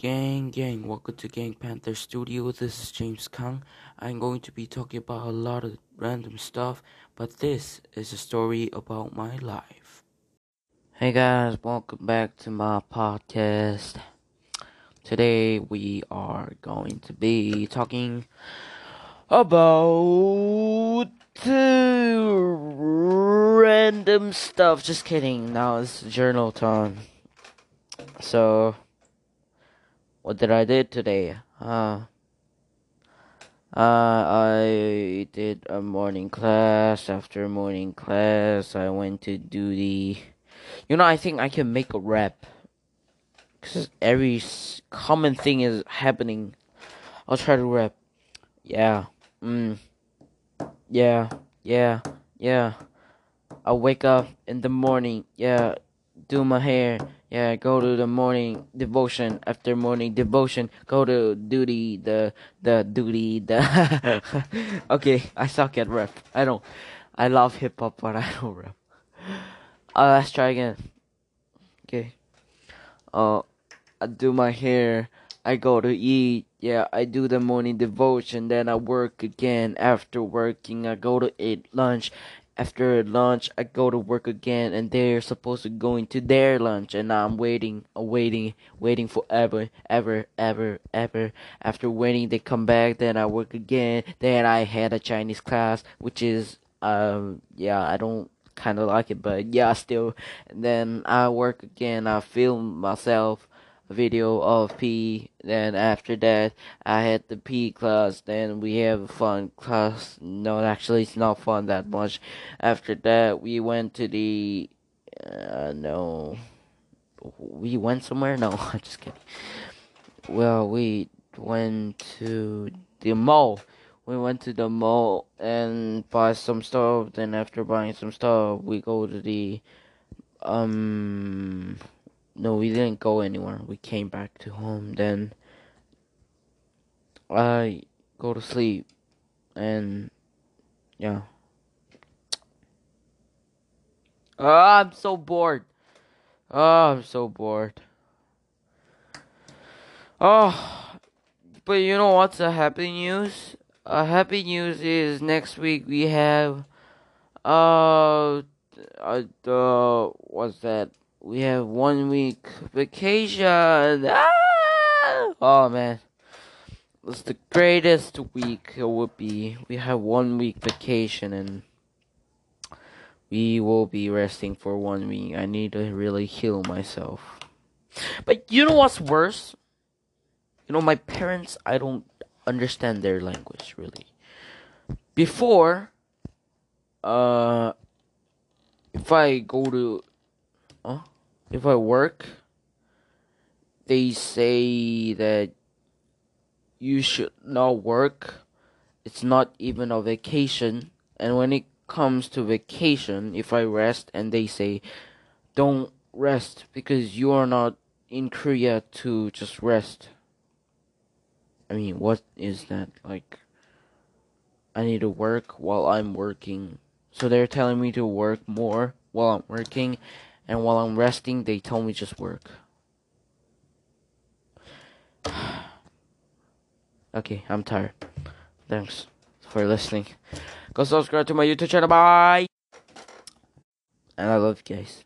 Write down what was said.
Gang, gang, welcome to Gang Panther Studio. This is James Kang. I'm going to be talking about a lot of random stuff, but this is a story about my life. Hey guys, welcome back to my podcast. Today we are going to be talking about random stuff. Just kidding. Now it's journal time. So what did I did today? Uh, uh, I did a morning class. After morning class, I went to do the. You know, I think I can make a rap. Cause every common thing is happening. I'll try to rap. Yeah. Mm. Yeah. Yeah. Yeah. I wake up in the morning. Yeah. Do my hair yeah, go to the morning devotion. After morning devotion, go to duty. The the duty. The okay, I suck at rap. I don't. I love hip hop, but I don't rap. Uh, let's try again. Okay. Uh, I do my hair. I go to eat. Yeah, I do the morning devotion. Then I work again. After working, I go to eat lunch. After lunch, I go to work again, and they're supposed to go into their lunch, and I'm waiting, uh, waiting, waiting forever, ever, ever, ever. After waiting, they come back, then I work again. Then I had a Chinese class, which is, um, yeah, I don't kind of like it, but yeah, still. And then I work again. I film myself video of P. Then after that, I had the P class. Then we have a fun class. No, actually, it's not fun that much. After that, we went to the. Uh, no. We went somewhere? No, I'm just kidding. Well, we went to the mall. We went to the mall and buy some stuff. Then after buying some stuff, we go to the um no, we didn't go anywhere. We came back to home. Then I go to sleep, and yeah. Oh, I'm so bored. Oh, I'm so bored. Oh, but you know what's a happy news? A happy news is next week we have uh, uh, what's that? We have one week vacation. Ah! Oh man, it's the greatest week it would be. We have one week vacation and we will be resting for one week. I need to really heal myself. But you know what's worse? You know, my parents, I don't understand their language really. Before, uh, if I go to Huh? If I work, they say that you should not work. It's not even a vacation. And when it comes to vacation, if I rest and they say, don't rest because you are not in Korea to just rest. I mean, what is that? Like, I need to work while I'm working. So they're telling me to work more while I'm working and while I'm resting, they tell me just work. okay, I'm tired. Thanks for listening. Go subscribe to my YouTube channel. Bye. And I love you guys.